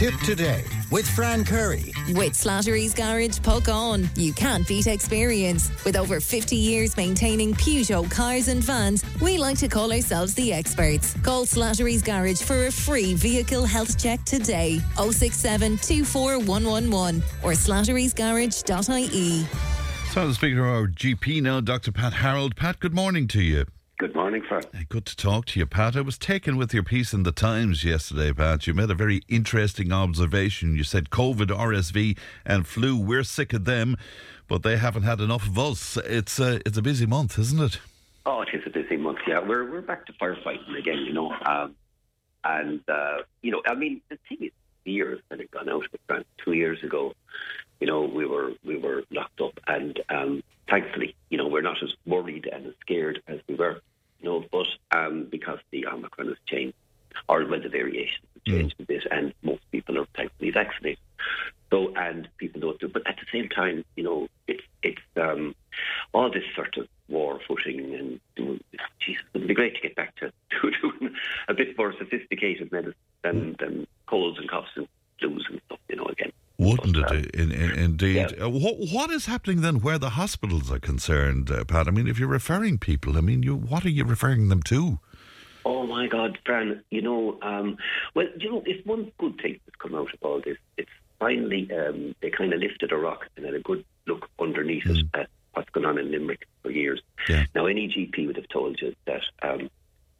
Tipp today with Fran Curry. With Slattery's Garage, Puckane. You can't beat experience. With over 50 years maintaining Peugeot cars and vans, we like to call ourselves the experts. Call Slattery's Garage for a free vehicle health check today. 067 24111 or slatterysgarage.ie. So, speaking to our GP now, Dr. Pat Harold. Pat, good morning to you. Good morning, Fran. Good to talk to you, Pat. I was taken with your piece in the Times yesterday, Pat. You made a very interesting observation. You said COVID, RSV, and flu, we're sick of them, but they haven't had enough of us. It's a, it's a busy month, isn't it? Oh, it is a busy month, yeah. We're, we're back to firefighting again, you know. Um, and, uh, you know, I mean, the thing is, the years that had gone out with Grant two years ago, you know, we were we were locked up, and um, thankfully, you know, we're not as worried and as scared as we were you know, but um, because the Omicron has changed, or well, the variations have changed mm. a bit, and most people are thankfully vaccinated. So, and people don't do, but at the same time, you know, it's it's um, all this sort of war footing, and doing, Jesus, it would be great to get back to, to doing a bit more sophisticated medicine than, mm. than colds and coughs and flus and stuff, you know, again. Wouldn't it, uh, in, in, indeed? Yeah. Uh, what, what is happening then where the hospitals are concerned, uh, Pat? I mean, if you're referring people, I mean, you what are you referring them to? Oh my God, Fran! You know, um, well, you know, it's one good thing that's come out of all this. It's finally um, they kind of lifted a rock and had a good look underneath mm. it at what's going on in Limerick for years. Yeah. Now, any GP would have told you that. Um,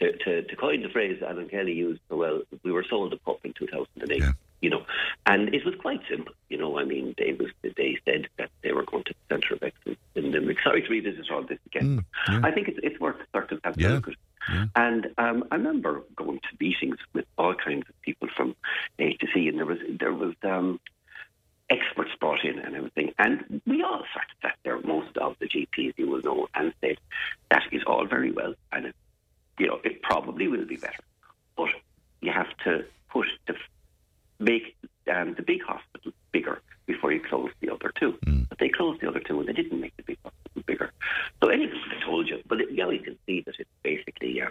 to, to, to, coin the phrase Alan Kelly used so well, we were sold a pup in 2008. Yeah you know. And it was quite simple, you know. I mean, they was they said that they were going to the centre of excellence in Limerick. Sorry to revisit all this again. Mm, yeah. I think it's it's worth sort of having yeah. a look at. Yeah. And um, I remember going to meetings with all kinds of people from A to C, and there was there was um, experts brought in and everything, and we all sort of sat there. Most of the GPs, you will know, and said that is all very well, and it, you know it probably will be better, but you have to put the make um, the big hospital bigger before you close the other two. Mm. But they closed the other two and they didn't make the big hospital bigger. So anyway, I told you, but it, now you can see that it basically uh,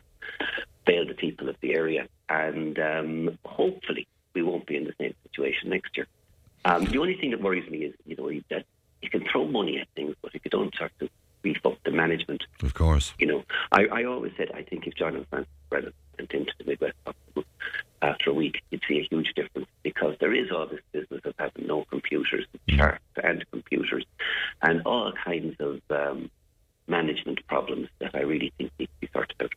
failed the people of the area, and um, hopefully we won't be in the same situation next year. Um, the only thing that worries me is, you know, that you can throw money at things, but if you don't start to beef up the management, of course, you know, I, I always said I think if John and Francis Brennan went into the Midwest Hospital after a week, you'd see a huge difference because there is all this business of having no computers, mm. charts and computers, and all kinds of um, management problems that I really think need to be sorted out.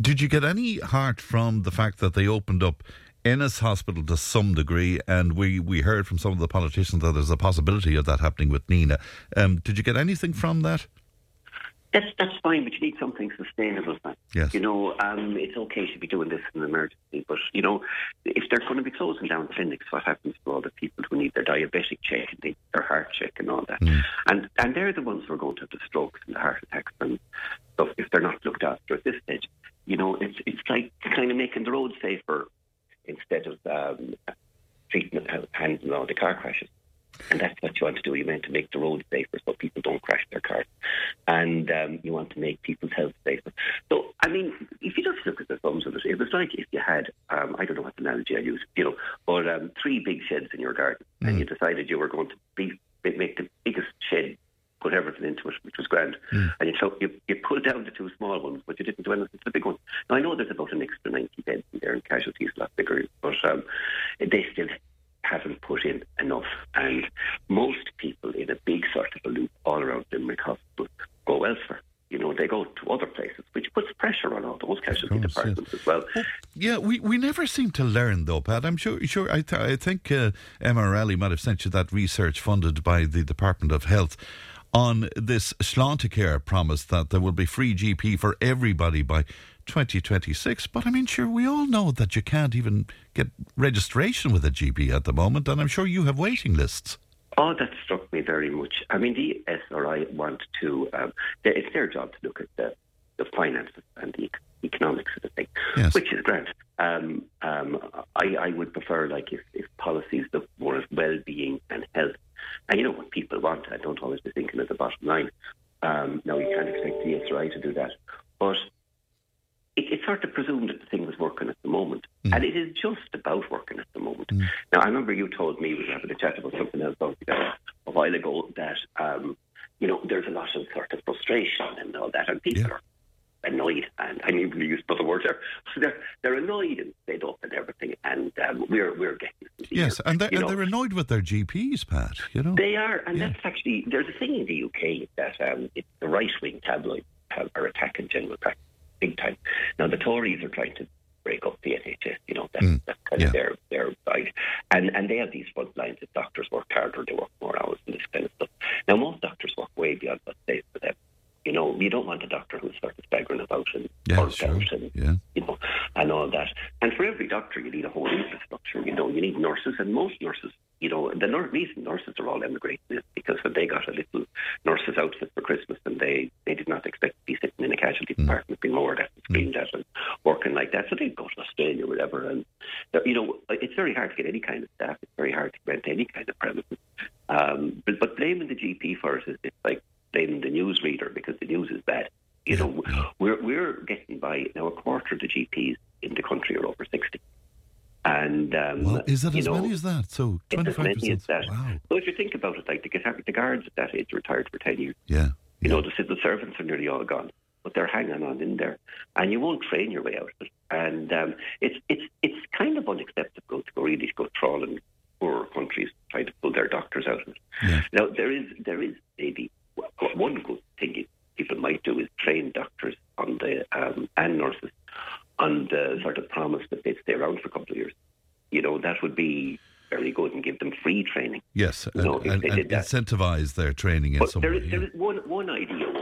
Did you get any heart from the fact that they opened up Ennis Hospital to some degree, and we, we heard from some of the politicians that there's a possibility of that happening with Nenagh. Um, did you get anything from that? That's that's fine, but you need something sustainable. Man. Yes. You know, um, it's okay to be doing this in an emergency, but you know, if they're going to be closing down clinics, what happens to all the people who need their diabetic check and their heart check and all that? Mm. And and they're the ones who are going to have the strokes and the heart attacks and stuff if they're not looked after at this stage. You know, it's it's like kind of making the road safer instead of um, treating handling all the car crashes. And that's what you want to do. You want to make the road safer so people don't crash their cars. And um, you want to make people's health safer. So, I mean, if you just look at the thumbs of it, it was like if you had, um, I don't know what analogy I use, you know, but um, three big sheds in your garden mm. and you decided you were going to be, make the biggest shed put everything into it, which was grand. Mm. And you, took, you, you pulled down the two small ones, but you didn't do anything to the big one. Now, I know an extra 90 beds in there and casualties a lot bigger, but um, they still haven't put in enough. And most people in a big sort of a loop all around Limerick Hospital go elsewhere. You know, they go to other places, which puts pressure on all those casualty course, departments as well. well. Yeah, we, we never seem to learn, though, Pat. I'm sure. Sure, I, th- I think uh, Emma Raleigh might have sent you that research funded by the Department of Health on this Sláintecare promise that there will be free GP for everybody by 2026. But I mean, sure, we all know that you can't even get registration with a GP at the moment, and I'm sure you have waiting lists. Oh, that struck me very much. I mean, the ESRI want to, um, it's their job to look at the, the finances and the economics of the thing, yes. which is great. Um, um, I, I, would prefer, like, if, if policies look more at well being and health, and you know what people want, I don't always be thinking of the bottom line. Um, now, you can't expect the ESRI to do that. But it, it's hard to presume that the thing was working at the moment. Mm. And it is just about working at the moment. Mm. Now, I remember you told me, we were having a chat about something else a while ago, that, um, you know, there's a lot of sort of frustration and all that, and people Yeah. are annoyed, and I mean, we used other words there. So They're, they're annoyed and fed up and everything, and um, we're, we're getting Yes, and they're, and know. they're annoyed with their GPs, Pat. You know. They are, and Yeah. that's actually there's a thing in the UK that um, it's the right wing tabloids have, are attacking general practice big time. Now the Tories are trying to break up the NHS. You know that's, Mm, that's kind yeah. of their their side, and and they have these front lines that doctors work harder, they work more hours, and this kind of stuff. Now most doctors work way beyond what's safe for them. You know, you don't want a doctor who's sort of staggering about and Yeah, sure. out and Yeah. you know, and all that. And for every doctor, you need a whole infrastructure. You know, you need nurses, and most nurses, you know, the reason nurses are all emigrating is because when they got a little nurse's outfit for Christmas, and they they did not expect to be sitting in a casualty department being lowered at and and working like that, so they'd go to Australia or whatever. And you know, it's very hard to get any kind of staff. It's very hard to rent any kind of premises. Um, but but blaming the GP for it is it's like blaming the newsreader because the news is bad. You know, we're we're getting by now. A quarter of the GPs in the country are over sixty, and um, Well, is that as know, many as that? So twenty five twenty as five many as percent. that. Wow. So if you think about it, like the, the guards at that age retired for ten years. Yeah. You yeah. know, the civil servants are nearly all gone, but they're hanging on in there, and you won't train your way out of it. And um, it's it's it's kind of unacceptable to go really to go trawling poorer countries trying to pull their doctors out of it. Yeah. Now there is there is maybe one good thing you- people might do is train doctors on the um, and nurses on the sort of promise that they'd stay around for a couple of years. You know, that would be very good and give them free training. Yes, and, No, if and, and incentivize their training in But some there way. is, there is one, one idea won't get us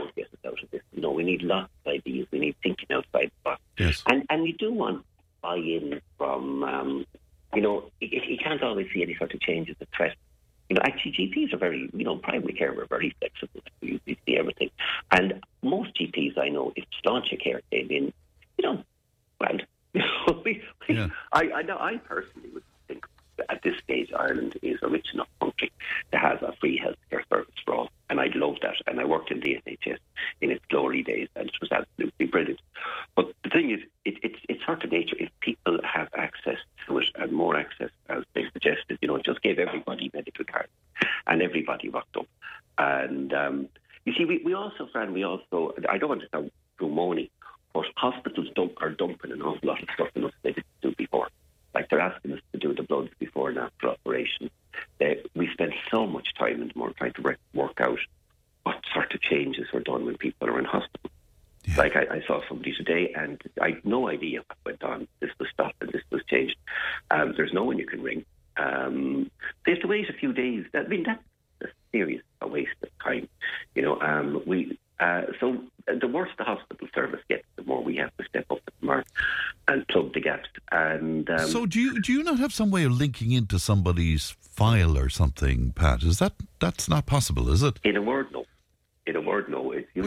out of this. You know, we need lots of ideas. We need thinking outside the box. Yes. And and you do want buy-in from, um, you know, you, can't always see any sort of changes at threat. You know, actually GPs are very, you know, primary care are very flexible. We see everything. And most GPs I know, if Sláinte Care came in, you know, well, you know, we, we, Yeah. I, I know, I personally would think at this stage Ireland is a rich enough country to have a free healthcare service for all. And I'd love that. And I worked in the NHS in its glory days, and it was absolutely brilliant. But the thing is, it, it's it's sort of nature. If people have access to it and more access, as they suggested, you know, it just gave everybody medical cards, and everybody rocked up. And um, you see, we, we also, Fran, we also, I don't want to sound too moany, but hospitals dump, are dumping an awful lot of stuff in us they didn't do before. Like they're asking us to do the bloods before and after operation. They, we spend so much time and more trying to work, work out what sort of changes were done when people are in hospital. Yeah. Like I, I saw somebody today, and I had no idea what went on. This was stopped and this was changed. Um, there's no one you can ring. Um, they have to wait a few days. I mean, that's a serious waste of time. You know, um, we uh, so the worse the hospital service gets, the more we have to step up the mark and plug the gaps. And um, so do you do you not have some way of linking into somebody's file or something, Pat? Is that that's not possible, is it a word, no. In a word,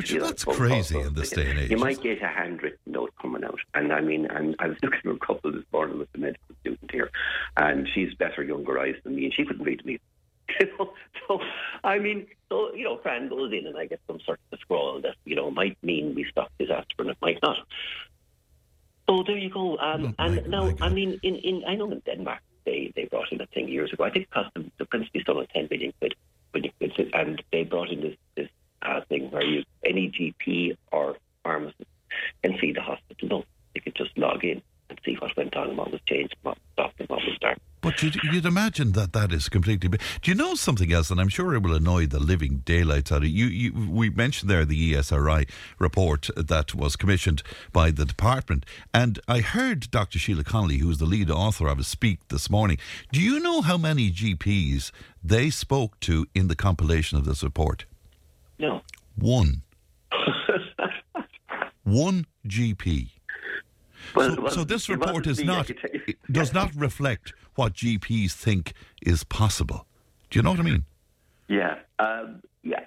Which usually that's phone crazy in this day and age, You might get a handwritten note coming out, and I mean, and I was looking at a couple this morning with the medical student here, and she's better younger eyes than me, and she couldn't read me. You know, so I mean, so you know, Fran goes in, and I get some sort of scroll that you know might mean we stop this aspirin, it might not. So there you go. Um, and now, my I mean, in, in I know in Denmark they, they brought in a thing years ago. I think it cost them the princely sum of ten billion quid, billion quid, and they brought in this uh, thing where you any GP or pharmacist can see the hospital. They could just log in and see what went on what was changed, what stopped, and what was started. But you'd, you'd imagine that that is completely. Do you know something else? And I'm sure it will annoy the living daylights out of you. you we mentioned there the ESRI report that was commissioned by the department, and I heard Dr. Sheila Connolly, who is the lead author of it, speak this morning. Do you know how many GPs they spoke to in the compilation of this report? No. One. One GP. Well, so, well, so this report is not could tell you. it does not reflect what GPs think is possible. Do you know what I mean? Yeah, um, yeah.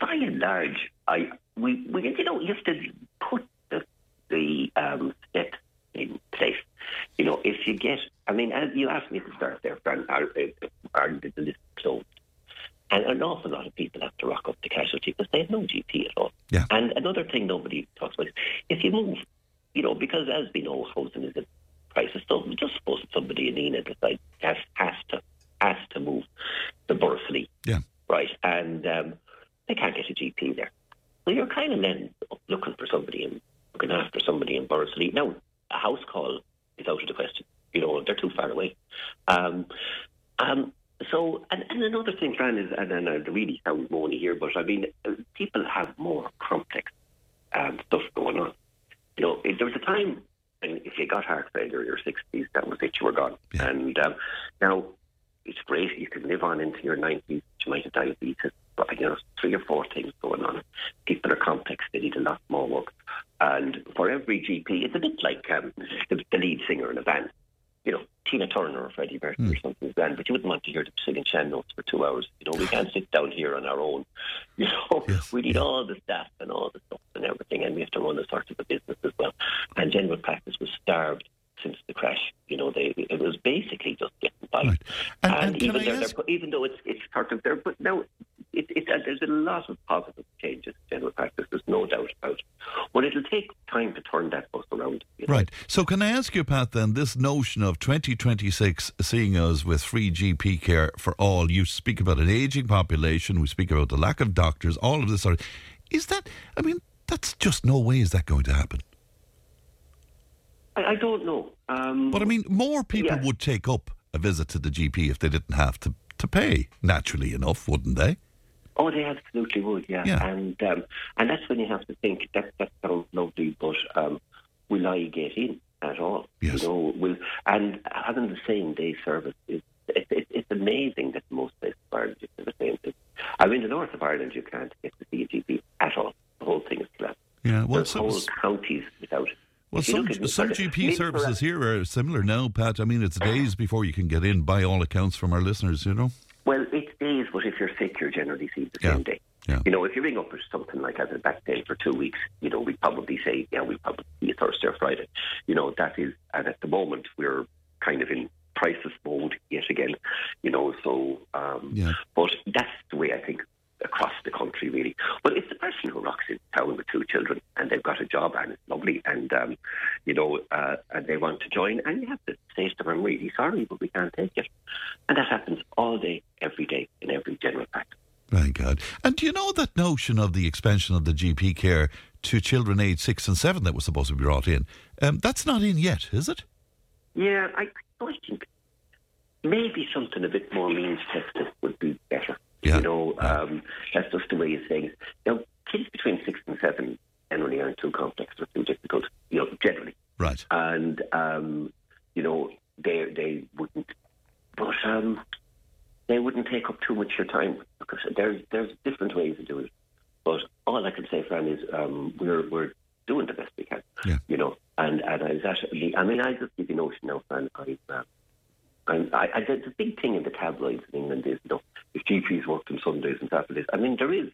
By and large, I we, we you know you have to put the the um, steps in place. You know, if you get, I mean, as you asked me to start there, Fran, are, are the list closed? And an awful lot of people have to rock up to casualty because they have no GP at all. Yeah. And another thing nobody talks about is if you move, you know, because as we know, housing is a crisis. So just suppose somebody in Nenagh decides has, has to has to move to Bursley. Yeah. Right. And um, they can't get a GP there. So you're kind of then looking for somebody and looking after somebody in Bursley. Now, a house call is out of the question. You know, they're too far away. Um, um, another thing, Fran, is, and, and I really sound moany here, but I mean, people have more complex um, stuff going on. You know, there was a time, and if you got heart failure in your 60s, that was it, you were gone. Yeah. And um, now, it's great, you can live on into your 90s, you might have diabetes, but, you know, three or four things going on. People are complex, they need a lot more work. And for every GP, it's a bit like um, the, the lead singer in a band you know, Tina Turner or Freddie Mercury or something grand, but you wouldn't want to hear them singing Shan notes for two hours. You know, we can't sit down here on our own. Yes, we need yeah. all the staff and all the stuff and everything, and we have to run a sort of a business as well. And general practice was starved since the crash. You know, they it was basically just getting by. Right. And- and can even, though ask- they're- even though it's it's sort of there, but now it, it, there's a lot of positive changes in general practice. There's no doubt about it. But it'll take time to turn that bus around. You know? Right. So, can I ask you, Pat, then, this notion of 2026 seeing us with free GP care for all, you speak about an aging population, we speak about the lack of doctors, all of this sort of. Is that, I mean, that's just no way is that going to happen. I, I don't know. Um, But I mean, more people Yeah. would take up a visit to the GP if they didn't have to, to pay, naturally enough, wouldn't they? Oh, they absolutely would, yeah. Yeah. And um, and that's when you have to think that that sounds lovely, but um, will I get in at all? Yes. You know, will and having the same day service is it, it, it's amazing that most places of Ireland you do the same thing. I mean, the north of Ireland, you can't get to see a GP at all. The whole thing is flat. Yeah, well, There's some, whole counties without well, some, some GP services here are similar now, Pat. I mean, it's days before you can get in, by all accounts, from our listeners, you know? Well, it's days, but if you're sick, you're generally seen the Yeah. same day. Yeah. You know, if you ring up with something like as a back day for two weeks, you know, we probably say, yeah, we probably you Thursday or Friday. You know, that is, and at the moment we're kind of in crisis mode yet again. You know, so, um, Yeah. but that's the way I think across the country really. But it's the person who rocks in town with two children and they've got a job and it's lovely and um, you know uh, and they want to join and you have to say to them, I'm really sorry, but we can't take it. And that happens all day, every day in every general practice. My God. And do you know that notion of the expansion of the GP care to children aged six and seven that was supposed to be brought in? Um, that's not in yet, is it? Yeah, I, I think maybe something a bit more means tested would be better. Yeah. You know, um, that's just the way of saying. Now, kids between six and seven generally aren't too complex or too difficult. You know, generally, Right. and um, you know they they wouldn't, but um, they wouldn't take up too much of your time because there's there's different ways of doing it. But all I can say, Fran, is um, we're we're doing the best we can. Yeah. You know, and and I was actually, I mean, I just give you notion now, Fran. I, and I, I, the big thing in the tabloids in England is, you know, if GPs worked on Sundays and Saturdays, I mean, there is,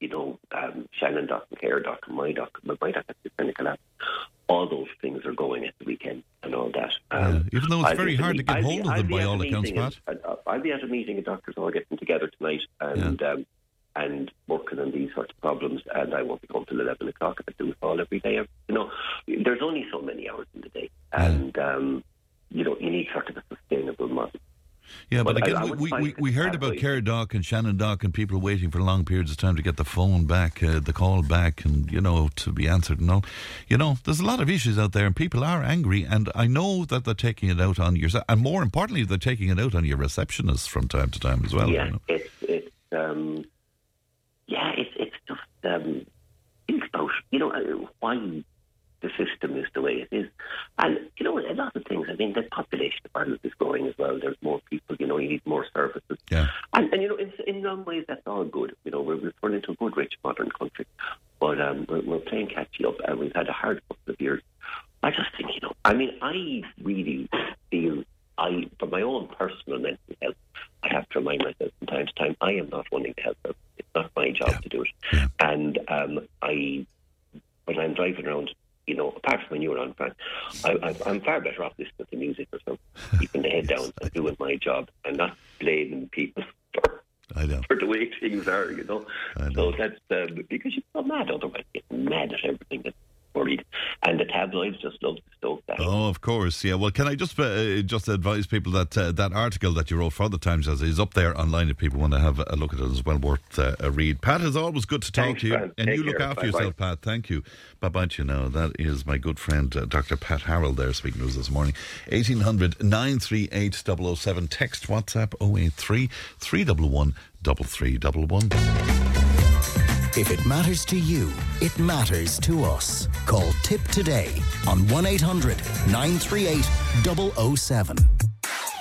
you know, um, Shannon Doc and Care Doc and my doc, my doc at the clinical lab. All those things are going at the weekend and all that. Um, Yeah, even though it's I'll very be hard to get I'll be- hold of I'll them by all accounts, Pat. I'll be at a meeting of doctors all getting together tonight and um, and working on these sorts of problems. And I won't be home till eleven o'clock. I do it all every day. You know, there's only so many hours in the day, and um, you know, you need sort of a sustainable model. Yeah, but But again, I we, we, we, we heard about way. Care Doc and Shannon Doc and people waiting for long periods of time to get the phone back, uh, the call back, and, you know, to be answered and all. You know, there's a lot of issues out there and people are angry, and I know that they're taking it out on your, and more importantly, they're taking it out on your receptionists from time to time as well. yeah, you know. it's it's um, yeah, it's it's just um, think about you know uh, why the system is the way it is, and you know a lot of things. I mean, the population of Ireland is growing as well. There's more people. You know, you need more services. Yeah. And, and you know, in, in some ways, that's all good. You know, we're, we've turned into a good, rich, modern country, but um, we're, we're playing catch up, and we've had a hard couple of years. I just think, you know, I mean, I really feel, I, for my own personal mental health, I have to remind myself from time to time, I am not wanting to help them. It's not my job Yeah. to do it. Yeah. And um, I, when I'm driving around, you know, apart from when you were on, Fran, I, I, I'm far better off listening to music or something, keeping the head down and doing my job and not blaming people for I know. for the way things are, you know. I know. So that's um, because you're so mad otherwise. You're mad at everything. That, worried. And the tabloids just love to stoke Oh, of course, yeah. Well, can I just uh, just advise people that uh, that article that you wrote for the Times as is up there online if people want to have a look at it as well, worth uh, a read. Pat, it's always good to talk Thanks, to you, Fran. and Take you look care. after Bye-bye. yourself, Pat. Thank you. Bye bye you now. That is my good friend uh, Dr. Pat Harold there speaking to us this morning. 1800 938 007. Text WhatsApp 083 311 3311. If it matters to you, it matters to us. Call Tipp today on 1 800 938 007.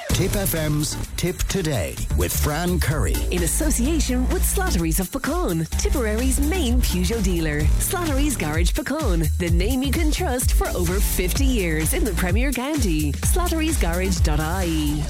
Tipp FM's Tipp Today with Fran Curry. in association with Slattery's of Puckane, Tipperary's main Peugeot dealer. Slattery's Garage Puckane, the name you can trust for over 50 years in the Premier County. Slattery'sGarage.ie.